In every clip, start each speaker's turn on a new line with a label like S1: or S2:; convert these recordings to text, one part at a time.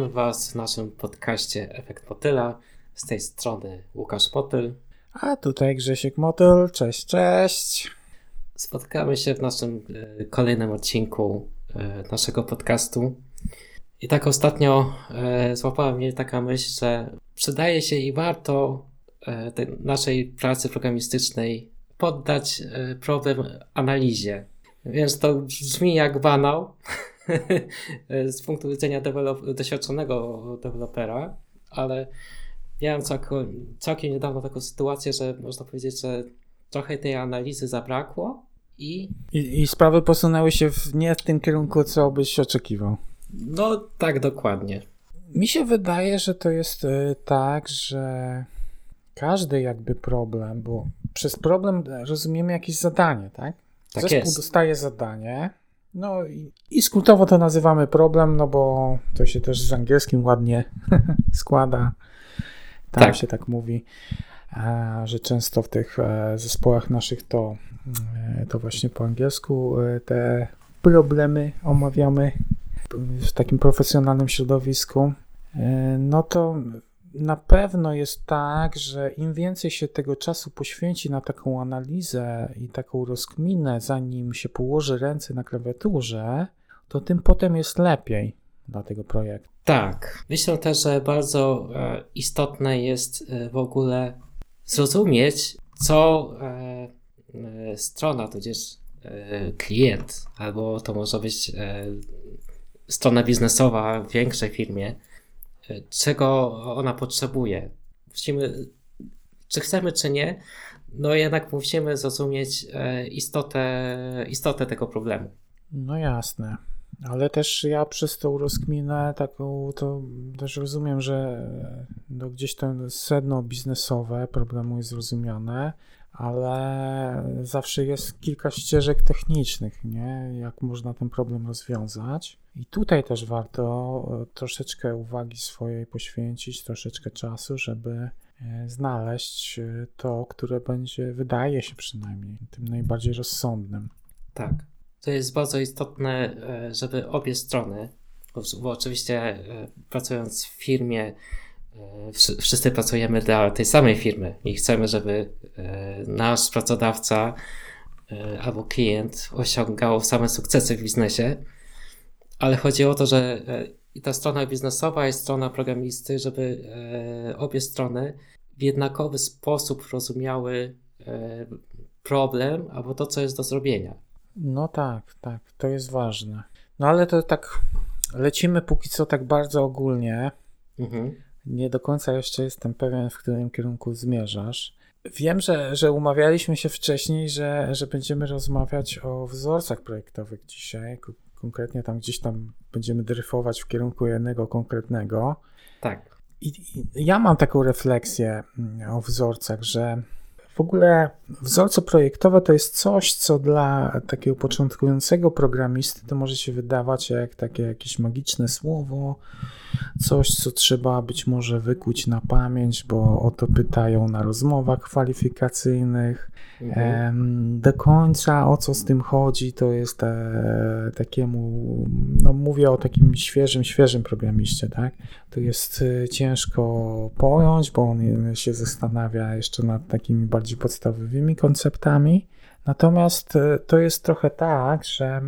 S1: Witamy Was w naszym podcaście Efekt Motyla. Z tej strony Łukasz Motyl.
S2: A tutaj Grzesiek Motyl. Cześć, cześć.
S1: Spotkamy się w naszym e, kolejnym odcinku e, naszego podcastu. I tak ostatnio e, złapała mnie taka myśl, że przydaje się i warto tej naszej pracy programistycznej poddać problem analizie. Więc to brzmi jak banał, z punktu widzenia dewelop- doświadczonego dewelopera, ale miałem całkiem, całkiem niedawno taką sytuację, że można powiedzieć, że trochę tej analizy zabrakło i...
S2: I, i sprawy posunęły się w, nie w tym kierunku, co byś oczekiwał.
S1: No, tak, dokładnie.
S2: Mi się wydaje, że to jest y, tak, że każdy jakby problem, bo przez problem rozumiemy jakieś zadanie, tak?
S1: Tak
S2: Zespół
S1: jest.
S2: dostaje zadanie, no i, i skrótowo to nazywamy problem, no bo to się też z angielskim ładnie składa. Tam
S1: Tak.
S2: się tak mówi, e, że często w tych e, zespołach naszych to, e, to właśnie po angielsku te problemy omawiamy w takim profesjonalnym środowisku. No to na pewno jest tak, że im więcej się tego czasu poświęci na taką analizę i taką rozkminę, zanim się położy ręce na klawiaturze, to tym potem jest lepiej dla tego projektu.
S1: Tak. Myślę też, że bardzo e, istotne jest e, w ogóle zrozumieć, co e, e, strona, tudzież e, klient, albo to może być e, strona biznesowa w większej firmie, czego ona potrzebuje. Musimy, czy chcemy, czy nie, no jednak musimy zrozumieć e, istotę, istotę tego problemu.
S2: No jasne. Ale też ja przez tą rozkminę taką, to też rozumiem, że no gdzieś to sedno biznesowe problemu jest zrozumiane, ale zawsze jest kilka ścieżek technicznych, nie? Jak można ten problem rozwiązać. I tutaj też warto e, troszeczkę uwagi swojej poświęcić, troszeczkę czasu, żeby e, znaleźć e, to, które będzie, wydaje się przynajmniej, tym najbardziej rozsądnym.
S1: Tak. To jest bardzo istotne, żeby obie strony, bo, oczywiście pracując w firmie, wszy- wszyscy pracujemy dla tej samej firmy i chcemy, żeby nasz pracodawca albo klient osiągał same sukcesy w biznesie, ale chodzi o to, że e, i ta strona biznesowa i strona programisty, żeby e, obie strony w jednakowy sposób rozumiały e, problem albo to, co jest do zrobienia.
S2: No tak, tak, to jest ważne. No ale to tak lecimy póki co tak bardzo ogólnie.
S1: Mhm.
S2: Nie do końca jeszcze jestem pewien, w którym kierunku zmierzasz. Wiem, że, że umawialiśmy się wcześniej, że, że będziemy rozmawiać o wzorcach projektowych dzisiaj. Ko- Konkretnie tam gdzieś tam będziemy dryfować w kierunku jednego konkretnego.
S1: Tak.
S2: I, I ja mam taką refleksję mm, o wzorcach, że w ogóle wzorce projektowe to jest coś, co dla takiego początkującego programisty to może się wydawać jak takie jakieś magiczne słowo, coś, co trzeba być może wykuć na pamięć, bo o to pytają na rozmowach kwalifikacyjnych.
S1: Mhm.
S2: Do końca o co z tym chodzi, to jest e, takiemu, no mówię o takim świeżym, świeżym programiście, tak? To jest e, ciężko pojąć, bo on się zastanawia jeszcze nad takimi bardziej podstawowymi konceptami. Natomiast e, to jest trochę tak, że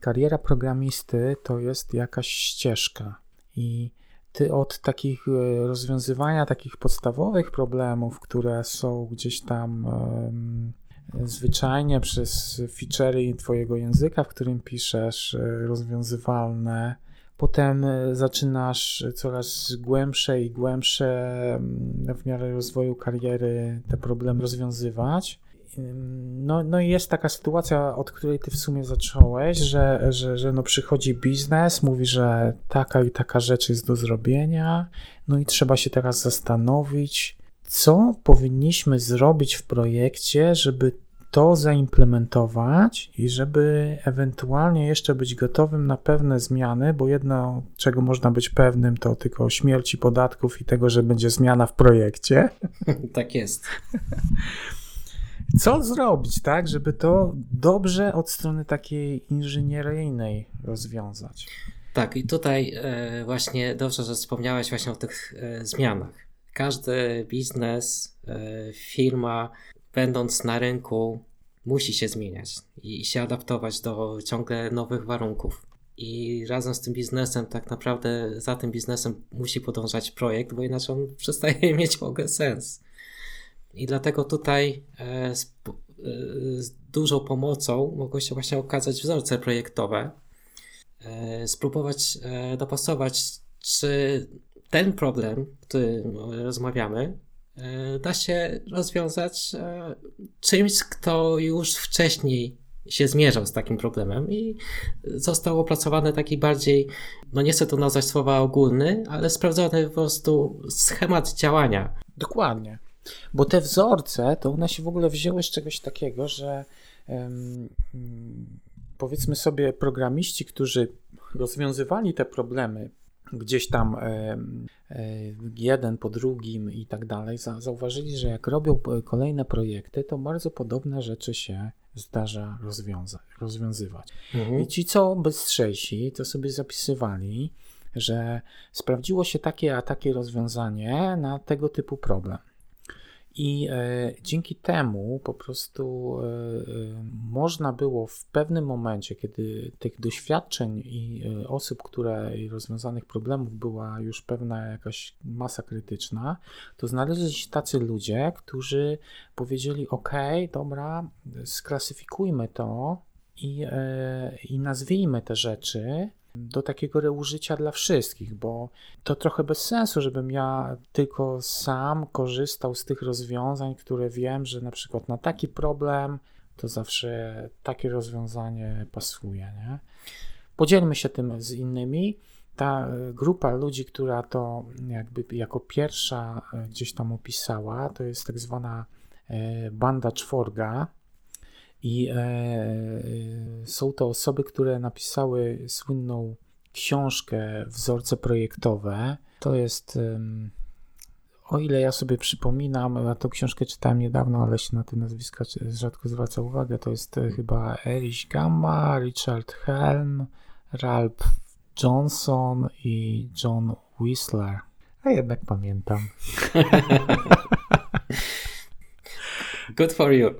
S2: kariera programisty to jest jakaś ścieżka i ty od takich e, rozwiązywania takich podstawowych problemów, które są gdzieś tam zwyczajnie przez feature'y twojego języka, w którym piszesz, e, rozwiązywalne. Potem e, zaczynasz coraz głębsze i głębsze w miarę rozwoju kariery te problemy rozwiązywać. No, no i jest taka sytuacja, od której ty w sumie zacząłeś, że, że, że no przychodzi biznes, mówi, że taka i taka rzecz jest do zrobienia, no i trzeba się teraz zastanowić, co powinniśmy zrobić w projekcie, żeby to zaimplementować i żeby ewentualnie jeszcze być gotowym na pewne zmiany, bo jedno, czego można być pewnym, to tylko śmierci podatków i tego, że będzie zmiana w projekcie.
S1: tak jest.
S2: Co zrobić, tak, żeby to dobrze od strony takiej inżynieryjnej rozwiązać?
S1: Tak, i tutaj e, właśnie dobrze, że wspomniałeś właśnie o tych e, zmianach. Każdy biznes, e, firma, będąc na rynku, musi się zmieniać i się adaptować do ciągle nowych warunków. I razem z tym biznesem, tak naprawdę za tym biznesem musi podążać projekt, bo inaczej on przestaje mieć w ogóle sens. I dlatego tutaj e, z, e, z dużą pomocą mogą się właśnie okazać wzorce projektowe, e, spróbować dopasować, czy ten problem, który rozmawiamy, e, da się rozwiązać czymś, kto już wcześniej się zmierzał z takim problemem i został opracowany taki bardziej, no nie chcę tu nazwać słowa ogólny, ale sprawdzony po prostu schemat działania.
S2: Dokładnie. Bo te wzorce, to one się w ogóle wzięły z czegoś takiego, że um, powiedzmy sobie programiści, którzy rozwiązywali te problemy gdzieś tam e, jeden po drugim i tak dalej, zauważyli, że jak robią kolejne projekty, to bardzo podobne rzeczy się zdarza rozwiąza- rozwiązywać. Mhm. I ci, co bystrzejsi, to sobie zapisywali, że sprawdziło się takie a takie rozwiązanie na tego typu problem. I e, dzięki temu po prostu e, e, można było w pewnym momencie, kiedy tych doświadczeń i e, osób, które i rozwiązanych problemów była już pewna jakaś masa krytyczna, to znaleźli się tacy ludzie, którzy powiedzieli: OK, dobra, sklasyfikujmy to i, e, i nazwijmy te rzeczy do takiego reużycia dla wszystkich, bo to trochę bez sensu, żebym ja tylko sam korzystał z tych rozwiązań, które wiem, że na przykład na taki problem to zawsze takie rozwiązanie pasuje. Nie? Podzielmy się tym z innymi. Ta grupa ludzi, która to jakby jako pierwsza gdzieś tam opisała, to jest tak zwana e, banda czworga i e, e, są to osoby, które napisały słynną książkę Wzorce projektowe. To jest, o ile ja sobie przypominam, ja tą książkę czytałem niedawno, ale się na te nazwiska rzadko zwraca uwagę. To jest e, chyba Erich Gamma, Richard Helm, Ralph Johnson i John Whistler. A jednak pamiętam.
S1: Good for you.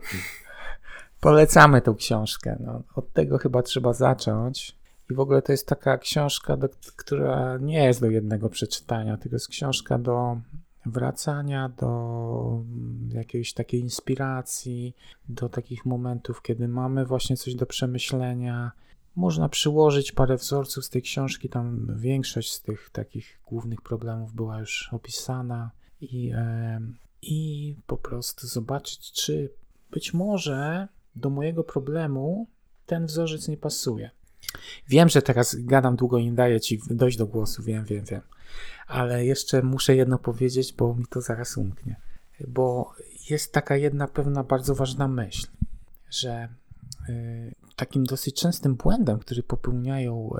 S2: Polecamy tą książkę. No, od tego chyba trzeba zacząć. I w ogóle to jest taka książka, do, która nie jest do jednego przeczytania, tylko jest książka do wracania, do jakiejś takiej inspiracji, do takich momentów, kiedy mamy właśnie coś do przemyślenia. Można przyłożyć parę wzorców z tej książki, tam większość z tych takich głównych problemów była już opisana i, e, i po prostu zobaczyć, czy być może do mojego problemu ten wzorzec nie pasuje. Wiem, że teraz gadam długo i nie daję ci dojść do głosu, wiem, wiem, wiem. Ale jeszcze muszę jedno powiedzieć, bo mi to zaraz umknie. Bo jest taka jedna pewna bardzo ważna myśl, że y, takim dosyć częstym błędem, który popełniają y,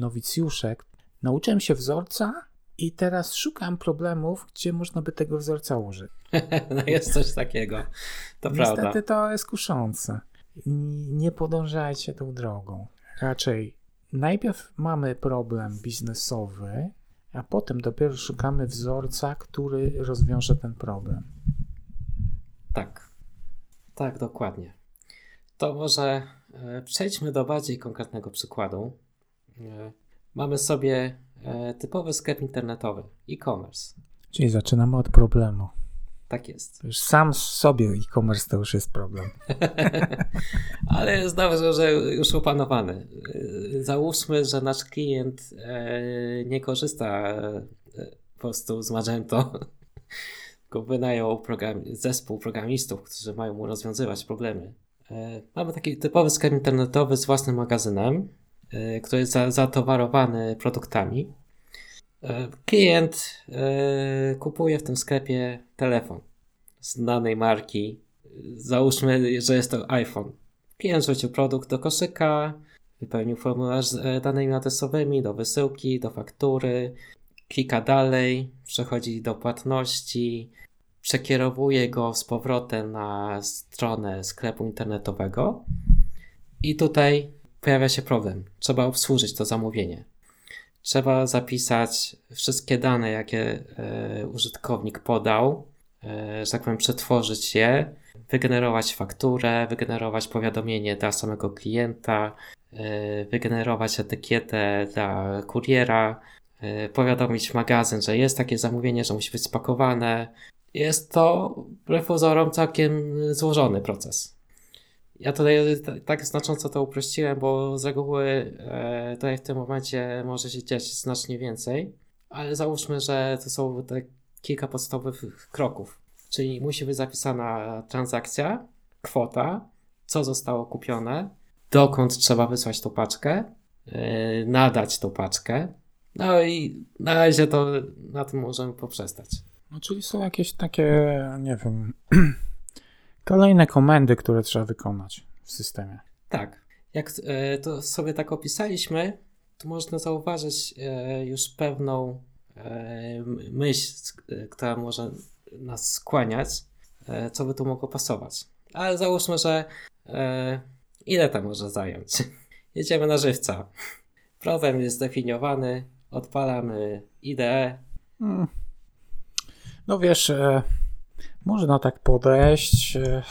S2: nowicjusze, nauczyłem się wzorca i teraz szukam problemów, gdzie można by tego wzorca użyć.
S1: no jest coś takiego. To
S2: Niestety
S1: prawda.
S2: Niestety to jest kuszące. Nie podążajcie tą drogą. Raczej najpierw mamy problem biznesowy, a potem dopiero szukamy wzorca, który rozwiąże ten problem.
S1: Tak. Tak, dokładnie. To może e, przejdźmy do bardziej konkretnego przykładu. E, mamy sobie typowy sklep internetowy, e-commerce.
S2: Czyli zaczynamy od problemu.
S1: Tak jest.
S2: Już sam sobie e-commerce to już jest problem.
S1: Ale jest dobrze, że już opanowany. E, załóżmy, że nasz klient e, nie korzysta po prostu z Magento, tylko wynajął program, zespół programistów, którzy mają mu rozwiązywać problemy. Mamy taki typowy sklep internetowy z własnym magazynem, E, który jest zatowarowany produktami. E, klient e, kupuje w tym sklepie telefon z danej marki. Załóżmy, że jest to iPhone. Klient wrzucił produkt do koszyka, wypełnił formularz z danymi adresowymi do wysyłki, do faktury, klika dalej, przechodzi do płatności, przekierowuje go z powrotem na stronę sklepu internetowego i tutaj pojawia się problem. Trzeba obsłużyć to zamówienie. Trzeba zapisać wszystkie dane, jakie e, użytkownik podał, e, że tak powiem, przetworzyć je, wygenerować fakturę, wygenerować powiadomienie dla samego klienta, e, wygenerować etykietę dla kuriera, e, powiadomić magazyn, że jest takie zamówienie, że musi być spakowane. Jest to wbrew pozorom całkiem złożony proces. Ja tutaj tak znacząco to uprościłem, bo z reguły e, tutaj w tym momencie może się dziać znacznie więcej, ale załóżmy, że to są te kilka podstawowych kroków. Czyli musi być zapisana transakcja, kwota, co zostało kupione, dokąd trzeba wysłać tą paczkę, yy, nadać tą paczkę. No i na razie to na tym możemy poprzestać.
S2: No, czyli są jakieś takie, nie wiem, kolejne komendy, które trzeba wykonać w systemie.
S1: Tak. Jak yy, to sobie tak opisaliśmy, to można zauważyć yy, już pewną myśl, która może nas skłaniać, e, co by tu mogło pasować. Ale załóżmy, że e, ile to może zająć? Jedziemy na żywca. Problem jest zdefiniowany, odpalamy IDE. Hmm.
S2: No wiesz, e, można tak podejść. E,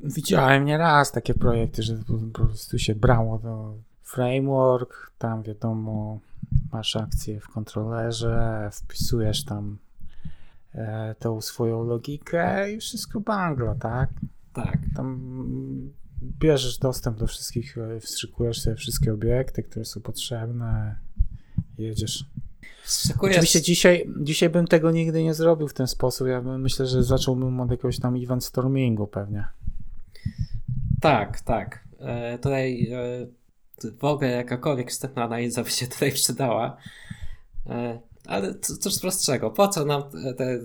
S2: widziałem nieraz takie projekty, że po prostu się brało do framework, tam wiadomo, masz akcję w kontrolerze, wpisujesz tam E, tą swoją logikę i wszystko banglo, tak?
S1: Tak.
S2: Tam bierzesz dostęp do wszystkich, e, wstrzykujesz sobie wszystkie obiekty, które są potrzebne, jedziesz. Oczywiście dzisiaj, dzisiaj bym tego nigdy nie zrobił w ten sposób. Ja myślę, że zacząłbym od jakiegoś tam event stormingu pewnie.
S1: Tak, tak. E, tutaj e, w ogóle jakakolwiek wstępna analiza by się tutaj przydała. E, ale cóż prostszego, po co nam te,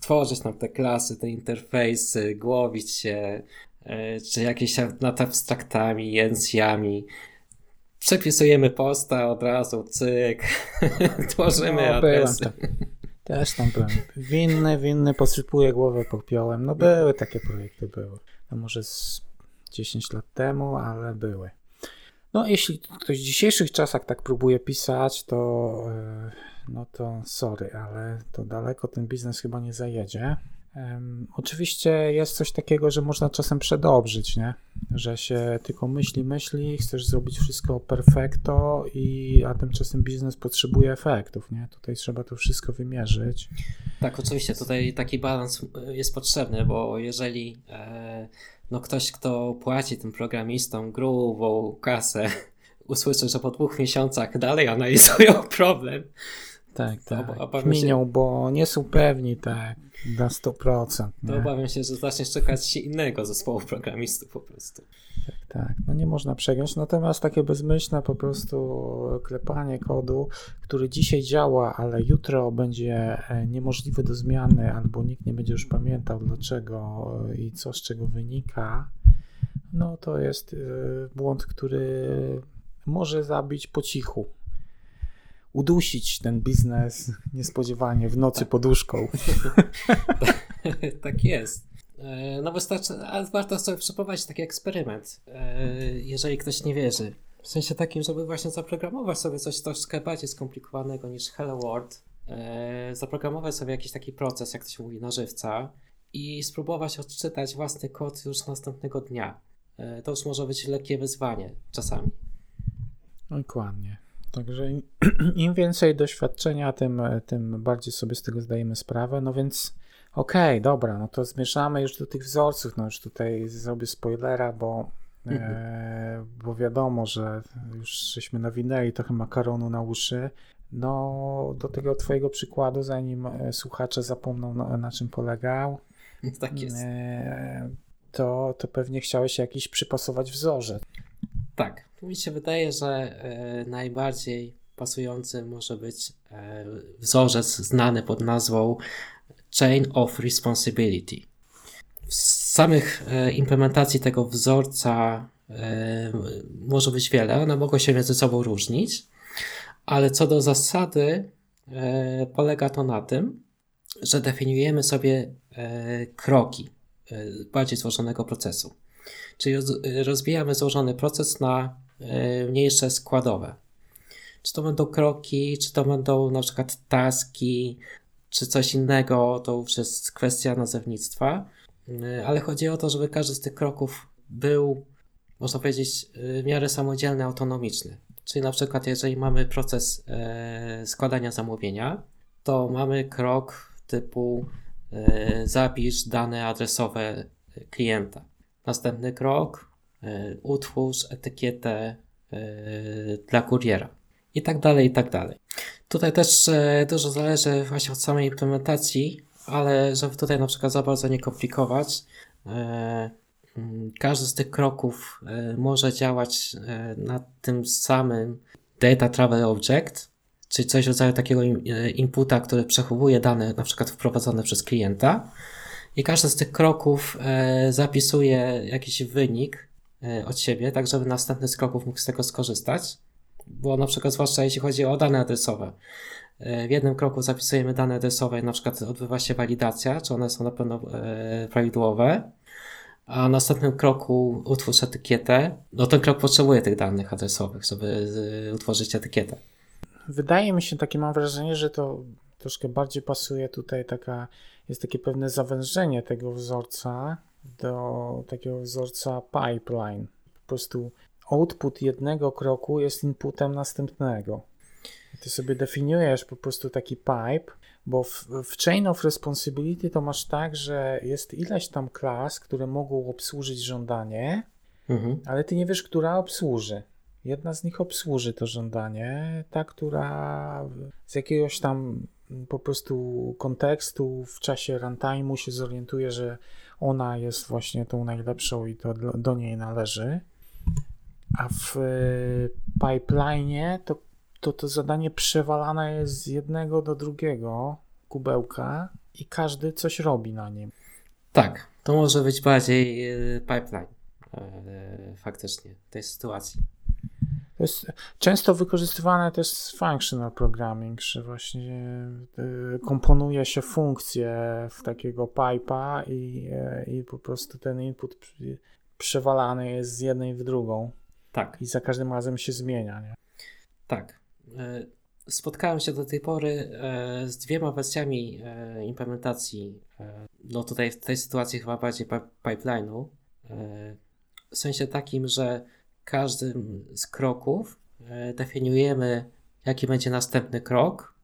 S1: tworzyć nam te klasy, te interfejsy, głowić się, e, czy jakieś nad abstraktami, jęcjami. Przepisujemy posta od razu, cyk, tworzymy no, adresy.
S2: Tam. Też tam byłem. Winny, winny, posypuję głowę popiołem. No były takie projekty, były. No może z 10 lat temu, ale były. No jeśli ktoś w dzisiejszych czasach tak próbuje pisać, to yy, no to sorry, ale to daleko ten biznes chyba nie zajedzie. Um, oczywiście jest coś takiego, że można czasem przedobrzyć, nie? Że się tylko myśli, myśli, chcesz zrobić wszystko perfekto, i, a tymczasem biznes potrzebuje efektów, nie? Tutaj trzeba to wszystko wymierzyć.
S1: Tak, oczywiście, tutaj taki balans jest potrzebny, bo jeżeli e, no ktoś, kto płaci tym programistom grubą kasę, usłyszy, że po dwóch miesiącach dalej analizują problem,
S2: tak, tak. Się... bo nie są pewni tak na 100%. Nie?
S1: To obawiam się, że zaczniesz czekać innego zespołu programistów po prostu.
S2: Tak, tak. No nie można przegiąć. Natomiast takie bezmyślne po prostu klepanie kodu, który dzisiaj działa, ale jutro będzie e, niemożliwy do zmiany, albo nikt nie będzie już pamiętał dlaczego i co z czego wynika, no to jest e, błąd, który może zabić po cichu udusić ten biznes niespodziewanie w nocy tak. poduszką.
S1: tak jest. E, no wystarczy, ale warto sobie przeprowadzić taki eksperyment, e, jeżeli ktoś nie wierzy. W sensie takim, żeby właśnie zaprogramować sobie coś troszkę bardziej skomplikowanego niż Hello World, e, zaprogramować sobie jakiś taki proces, jak to się mówi, na żywca i spróbować odczytać własny kod już następnego dnia. To już może być lekkie wyzwanie czasami.
S2: Dokładnie. Także im więcej doświadczenia, tym, tym bardziej sobie z tego zdajemy sprawę. No więc okej, okay, dobra, no to zmieszamy już do tych wzorców. No już tutaj zrobię spoilera, bo, mhm. e, bo wiadomo, że już żeśmy nawinęli trochę makaronu na uszy. No, do tego Twojego przykładu, zanim e, słuchacze zapomną, na, na czym polegał,
S1: tak jest. E,
S2: to, to pewnie chciałeś jakiś przypasować wzorzec.
S1: Tak, mi się wydaje, że e, najbardziej pasujący może być e, wzorzec znany pod nazwą Chain of Responsibility. W samych e, implementacji tego wzorca może być wiele, one mogą się między sobą różnić, ale co do zasady polega to na tym, że definiujemy sobie kroki bardziej złożonego procesu. Czyli rozbijamy złożony proces na mniejsze składowe. Czy to będą kroki, czy to będą na przykład taski, czy coś innego, to już jest kwestia nazewnictwa. Ale chodzi o to, żeby każdy z tych kroków był, można powiedzieć, w miarę samodzielny, autonomiczny. Czyli na przykład, jeżeli mamy proces e, składania zamówienia, to mamy krok typu e, zapisz dane adresowe klienta. Następny krok, e, utwórz etykietę dla kuriera. I tak dalej, i tak dalej. Tutaj też dużo zależy właśnie od samej implementacji, ale żeby tutaj na przykład za bardzo nie komplikować, każdy z tych kroków e, może działać e, na tym samym Data Travel Object, czyli coś w rodzaju takiego e, inputa, który przechowuje dane na przykład wprowadzone przez klienta i każdy z tych kroków zapisuje jakiś wynik od siebie, tak żeby następny z kroków mógł z tego skorzystać, bo na przykład zwłaszcza jeśli chodzi o dane adresowe, w jednym kroku zapisujemy dane adresowe, na przykład odbywa się walidacja, czy one są na pewno prawidłowe, a w następnym kroku utwórz etykietę, no ten krok potrzebuje tych danych adresowych, żeby utworzyć etykietę.
S2: Wydaje mi się, takie mam wrażenie, że to troszkę bardziej pasuje tutaj taka, jest takie pewne zawężenie tego wzorca do takiego wzorca pipeline. Po prostu output jednego kroku jest inputem następnego. Ty sobie definiujesz po prostu taki pipe, bo w, w, Chain of Responsibility to masz tak, że jest ileś tam klas, które mogą obsłużyć żądanie, mhm. ale ty nie wiesz, która obsłuży. Jedna z nich obsłuży to żądanie, ta, która z jakiegoś tam po prostu kontekstu w czasie runtime'u się zorientuje, że ona jest właśnie tą najlepszą i to do, niej należy. A w pipeline to to to zadanie przewalane jest z jednego do drugiego kubełka i każdy coś robi na nim.
S1: Tak, to może być bardziej e, pipeline e, faktycznie w tej sytuacji.
S2: Jest często wykorzystywane też z functional programming, że właśnie e, komponuje się funkcje w takiego pipe'a i, i po prostu ten input przewalany jest z jednej w drugą.
S1: Tak.
S2: I za każdym razem się zmienia, nie?
S1: Tak. E, spotkałem się do tej pory e, z dwiema wersjami e, implementacji. No tutaj w tej sytuacji chyba bardziej pipeline'u. W sensie takim, że każdym z kroków definiujemy, jaki będzie następny krok.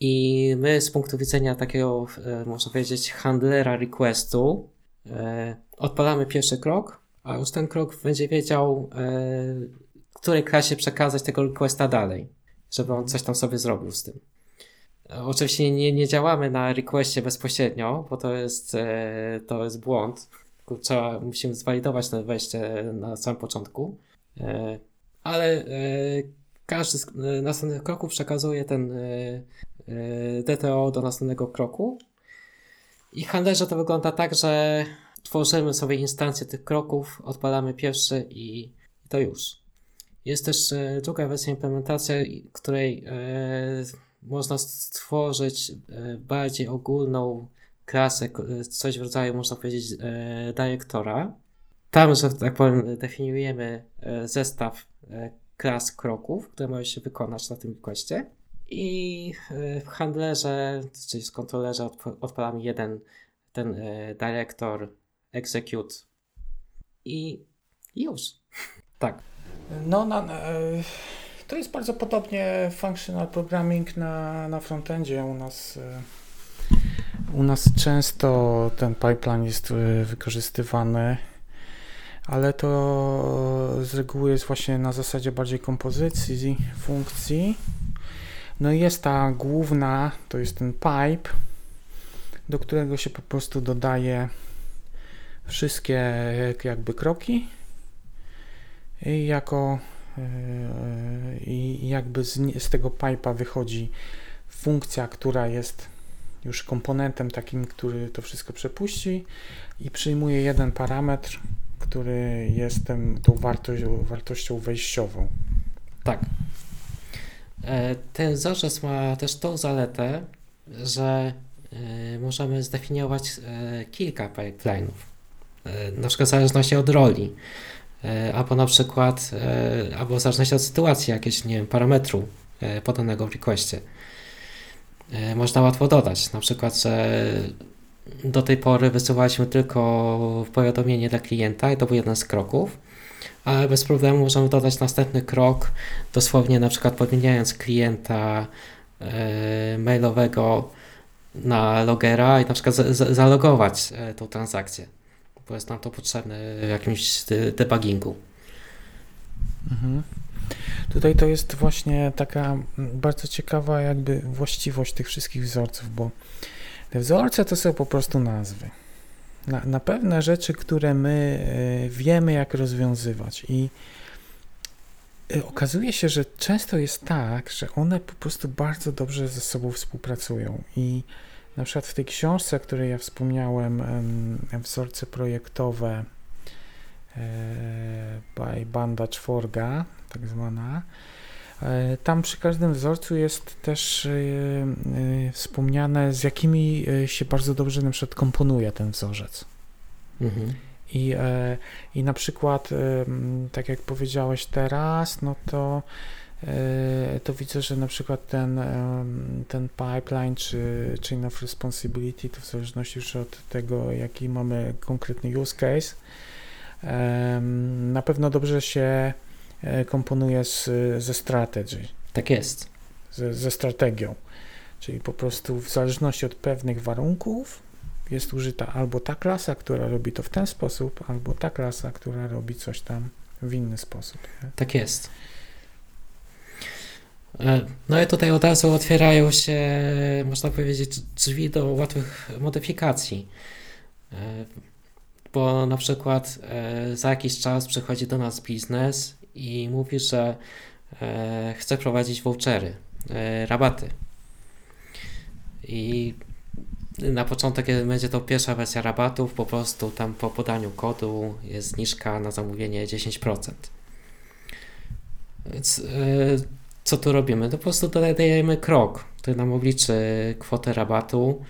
S1: I my z punktu widzenia takiego, można powiedzieć, handlera requestu, odpalamy pierwszy krok, a już ten krok będzie wiedział, której klasie przekazać tego requesta dalej, żeby on coś tam sobie zrobił z tym. Oczywiście nie, nie działamy na requestie bezpośrednio, bo to jest, e, to jest błąd. Trzeba, musimy zwalidować to wejście na samym początku. E, ale e, każdy z następnych kroków przekazuje ten DTO do następnego kroku. I handlerze to wygląda tak, że tworzymy sobie instancję tych kroków, odpalamy pierwszy i to już. Jest też e, druga wersja implementacji, której e, można stworzyć e, bardziej ogólną klasę, coś w rodzaju, można powiedzieć, dyrektora. Tam, że tak powiem, definiujemy zestaw klas kroków, które mają się wykonać na tym requestie. I w handlerze, czyli w kontrolerze odpalamy jeden ten dyrektor execute i już. tak.
S2: No, na, e, to jest bardzo podobnie functional programming na, na frontendzie. U nas, e, u nas często ten pipeline jest e, wykorzystywany, ale to z reguły jest właśnie na zasadzie bardziej kompozycji funkcji. No i jest ta główna, to jest ten pipe, do którego się po prostu dodaje wszystkie jakby kroki i jako e, i jakby z, z tego pipa wychodzi funkcja, która jest już komponentem takim, który to wszystko przepuści i przyjmuje jeden parametr, który jest tą wartością, wartością wejściową.
S1: Tak. E, ten wzorzec ma też tą zaletę, że e, możemy zdefiniować kilka pipeline'ów. na przykład w zależności od roli, albo na przykład, albo w zależności od sytuacji, jakiegoś, nie wiem, parametru podanego w requestie. Można łatwo dodać, na przykład, że do tej pory wysyłaliśmy tylko powiadomienie dla klienta i to był jeden z kroków, ale bez problemu możemy dodać następny krok, dosłownie na przykład podmieniając klienta e, mailowego na logera i na przykład zalogować e, tą transakcję, bo jest nam to potrzebne w jakimś debuggingu.
S2: Mhm. Tutaj to jest właśnie taka bardzo ciekawa jakby właściwość tych wszystkich wzorców, bo te wzorce to są po prostu nazwy. Na, na pewne rzeczy, które my e, wiemy, jak rozwiązywać. I e, okazuje się, że często jest tak, że one po prostu bardzo dobrze ze sobą współpracują. I na przykład w tej książce, o której ja wspomniałem, wzorce projektowe e, by Banda Czworga, tak zwana, E, tam przy każdym wzorcu jest też e, e, wspomniane, z jakimi się bardzo dobrze na przykład komponuje ten wzorzec. Mhm. I, I na przykład, tak jak powiedziałeś teraz, no to, to widzę, że na przykład ten, ten pipeline czy chain of responsibility, to w zależności już od tego, jaki mamy konkretny use case, na pewno dobrze się komponuje z, ze strategy.
S1: Tak jest.
S2: Ze, ze strategią. Czyli po prostu w zależności od pewnych warunków jest użyta albo ta klasa, która robi to w ten sposób, albo ta klasa, która robi coś tam w inny sposób.
S1: Nie? Tak jest. E, no i tutaj od razu otwierają się, można powiedzieć, drzwi do łatwych modyfikacji. E, bo na przykład za jakiś czas przychodzi do nas biznes i mówi, że e, chce prowadzić vouchery, e, rabaty. I na początek, kiedy będzie to pierwsza wersja rabatów, po prostu tam po podaniu kodu jest zniżka na zamówienie 10%. Więc e, co tu robimy? To po prostu dodajemy krok, który nam obliczy kwotę rabatu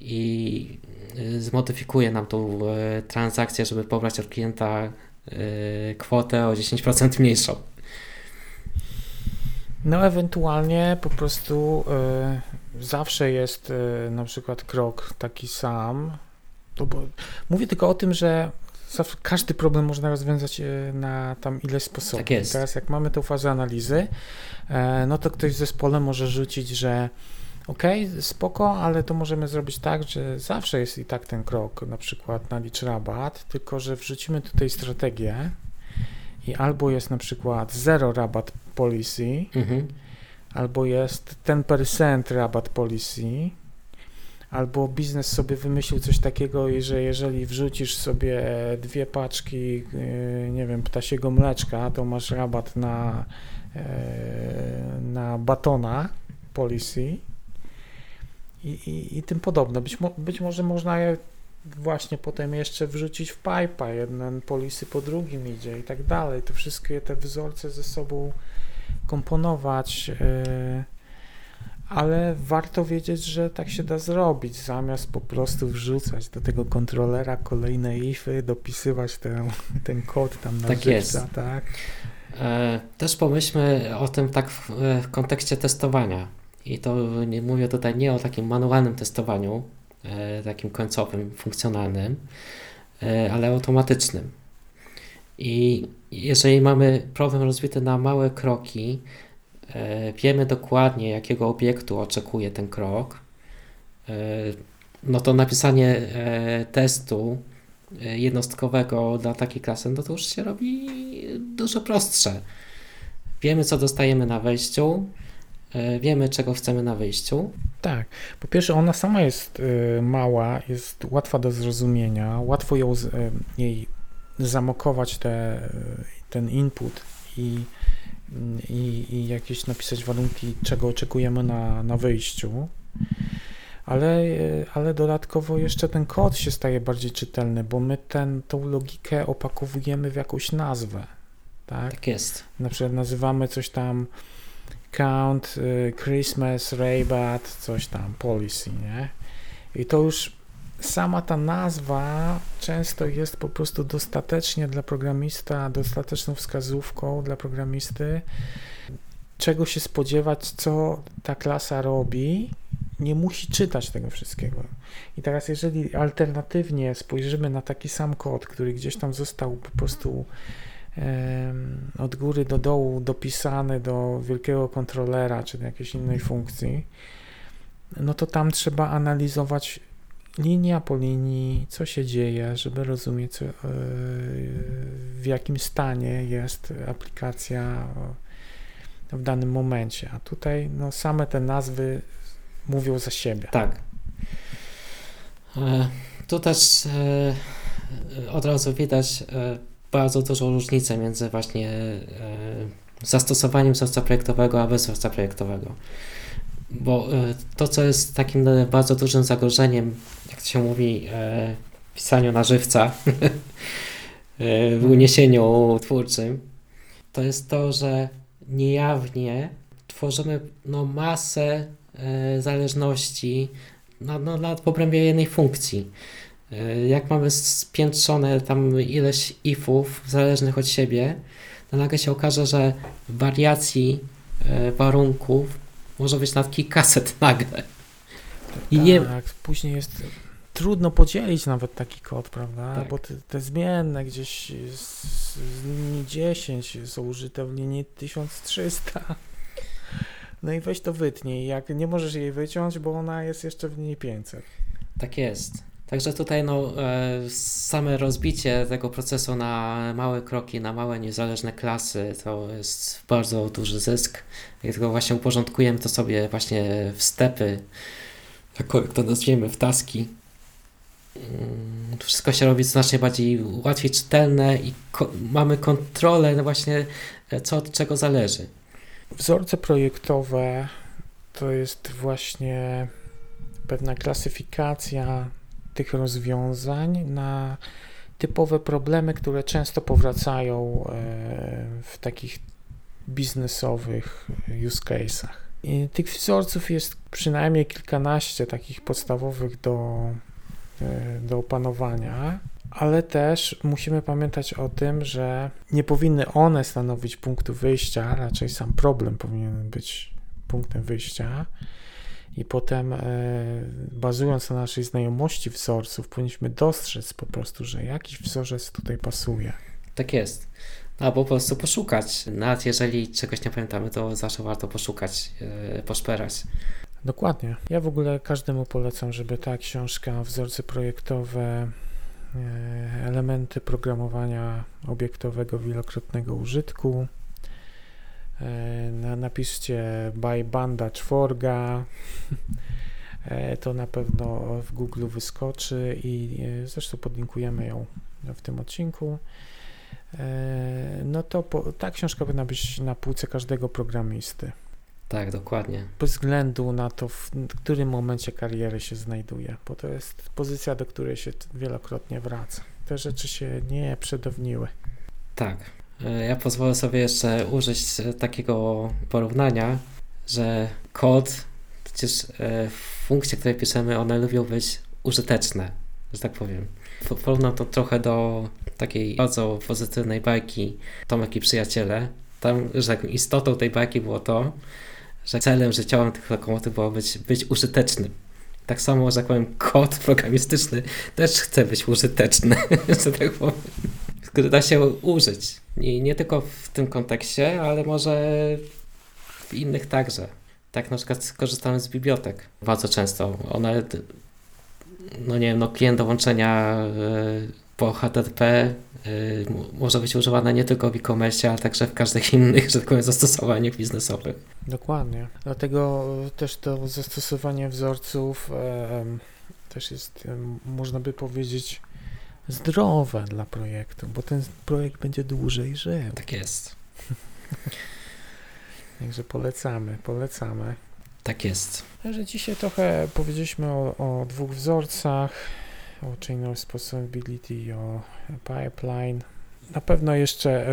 S1: i e, zmodyfikuje nam tą e, transakcję, żeby pobrać od klienta kwotę o 10% mniejszą.
S2: No, ewentualnie po prostu y, zawsze jest y, na przykład krok taki sam. To bo, mówię tylko o tym, że zawsze, każdy problem można rozwiązać y, na tam ileś sposobów.
S1: Tak jest.
S2: teraz, jak mamy tę fazę analizy, y, no to ktoś w zespole może rzucić, że ok, spoko, ale to możemy zrobić tak, że zawsze jest i tak ten krok, na przykład na licz rabat, tylko że wrzucimy tutaj strategię i albo jest na przykład zero rabat policy, mhm. albo jest 10% rabat policy, albo biznes sobie wymyślił coś takiego, że jeżeli wrzucisz sobie dwie paczki, yy, nie wiem, ptasiego mleczka, to masz rabat na, yy, na batona policy i, i, i tym podobne. Być, mo, być może można je właśnie potem jeszcze wrzucić w pipa, jeden polisy po drugim idzie i tak dalej. To wszystkie te wzorce ze sobą komponować, yy, ale warto wiedzieć, że tak się da zrobić, zamiast po prostu wrzucać do tego kontrolera kolejne ify, dopisywać ten, ten kod tam na
S1: tak życia, jest. tak? E, też pomyślmy o tym tak w, w kontekście testowania i to nie mówię tutaj nie o takim manualnym testowaniu, e, takim końcowym, funkcjonalnym, e, ale automatycznym. I jeżeli mamy problem rozbity na małe kroki, e, wiemy dokładnie, jakiego obiektu oczekuje ten krok, no to napisanie testu jednostkowego dla takiej klasy, no to już się robi dużo prostsze. Wiemy, co dostajemy na wejściu, wiemy, czego chcemy na wyjściu.
S2: Tak. Po pierwsze, ona sama jest e, mała, jest łatwa do zrozumienia, łatwo ją, e, jej zamokować te, ten input i, i, i jakieś napisać warunki, czego oczekujemy na, na wyjściu. Ale, ale dodatkowo jeszcze ten kod się staje bardziej czytelny, bo my ten, tą logikę opakowujemy w jakąś nazwę. Tak,
S1: tak jest.
S2: Na przykład nazywamy coś tam count, y, Christmas, Rabat, coś tam, policy, nie? I to już sama ta nazwa często jest po prostu dostatecznie dla programista, dostateczną wskazówką dla programisty, czego się spodziewać, co ta klasa robi. Nie musi czytać tego wszystkiego. I teraz, jeżeli alternatywnie spojrzymy na taki sam kod, który gdzieś tam został po prostu od góry do dołu dopisany do wielkiego kontrolera czy do jakiejś innej funkcji, no to tam trzeba analizować linia po linii, co się dzieje, żeby rozumieć, co, e, w jakim stanie jest aplikacja w danym momencie. A tutaj no, same te nazwy mówią za siebie.
S1: Tak. E, tu też e, od razu widać bardzo dużą różnicę między właśnie zastosowaniem wzorca projektowego a bez wzorca projektowego. Bo to, co jest takim bardzo dużym zagrożeniem jak się mówi, e, pisaniu na żywca e, w uniesieniu twórczym, to jest to, że niejawnie tworzymy no, masę e, zależności na, no, na obrębie jednej funkcji. E, jak mamy spiętrzone tam ileś ifów zależnych od siebie, to nagle się okaże, że wariacji e, warunków może być nawet kilkaset nagle.
S2: I tak, nie... później jest trudno podzielić nawet taki kod, prawda? Tak. Bo te, te, zmienne gdzieś z, z linii 10 są użyte w linii 1300. No i weź to wytnij. Jak nie możesz jej wyciąć, bo ona jest jeszcze w linii 500.
S1: Tak jest. Także tutaj no, e, same rozbicie tego procesu na małe kroki, na małe niezależne klasy to jest bardzo duży zysk. Jak tylko właśnie uporządkujemy to sobie właśnie w stepy, jakkolwiek to nazwiemy, w taski, Mm, wszystko się robi znacznie bardziej łatwiej czytelne i ko mamy kontrolę właśnie, e, co od czego zależy.
S2: Wzorce projektowe to jest właśnie pewna klasyfikacja tych rozwiązań na typowe problemy, które często powracają e, w takich biznesowych use case'ach. I tych wzorców jest przynajmniej kilkanaście takich podstawowych do E, do opanowania, ale też musimy pamiętać o tym, że nie powinny one stanowić punktu wyjścia, raczej sam problem powinien być punktem wyjścia. I potem, e, bazując na naszej znajomości wzorców, powinniśmy dostrzec po prostu, że jakiś wzorzec tutaj pasuje.
S1: Tak jest. No, po prostu poszukać. Nawet jeżeli czegoś nie pamiętamy, to zawsze warto poszukać, yy, poszperać.
S2: Dokładnie. Ja w ogóle każdemu polecam, żeby ta książka, wzorce projektowe, e, elementy programowania obiektowego wielokrotnego użytku. E, napiszcie by Banda Czworga. E, to na pewno w Google wyskoczy i zresztą podlinkujemy ją w tym odcinku. No to po, ta książka powinna być na półce każdego programisty.
S1: Tak, dokładnie.
S2: Bez względu na to, w którym momencie kariery się znajduje, bo to jest pozycja, do której się wielokrotnie wraca. Te rzeczy się nie przedawniły.
S1: Tak. E, ja pozwolę sobie jeszcze użyć takiego porównania, że kod, przecież e, funkcje, które piszemy, one lubią być użyteczne, że tak powiem. Porównam to trochę do takiej bardzo pozytywnej bajki Tomek i przyjaciele. Tam, że tak, istotą tej bajki było to, że celem życiowym tych lokomotyw było być, być użytecznym. Tak samo, że tak powiem, kod programistyczny też chce być użyteczny, że tak powiem, który da się użyć. I nie tylko w tym kontekście, ale może w innych także. Tak na przykład korzystamy z bibliotek bardzo często. One, no nie wiem, no klient do łączenia po HTTP y, może być używana nie tylko w e-commerce, ale także w każdych innych, że tak powiem, zastosowaniach biznesowych.
S2: Dokładnie. Dlatego też to zastosowanie wzorców e, też jest, można by powiedzieć, zdrowe dla projektu, bo ten projekt będzie dłużej żył.
S1: Tak jest.
S2: Także polecamy, polecamy.
S1: Tak jest.
S2: Także dzisiaj trochę powiedzieliśmy o, o dwóch wzorcach o Chain of Responsibility, o Pipeline. Na pewno jeszcze e,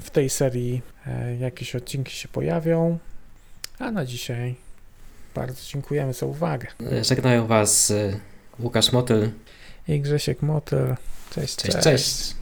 S2: w tej serii e, jakieś odcinki się pojawią. A na dzisiaj bardzo dziękujemy za uwagę.
S1: Żegnają Was Łukasz Motyl
S2: i Grzesiek Motyl. Cześć,
S1: Cześć,
S2: cześć.
S1: cześć.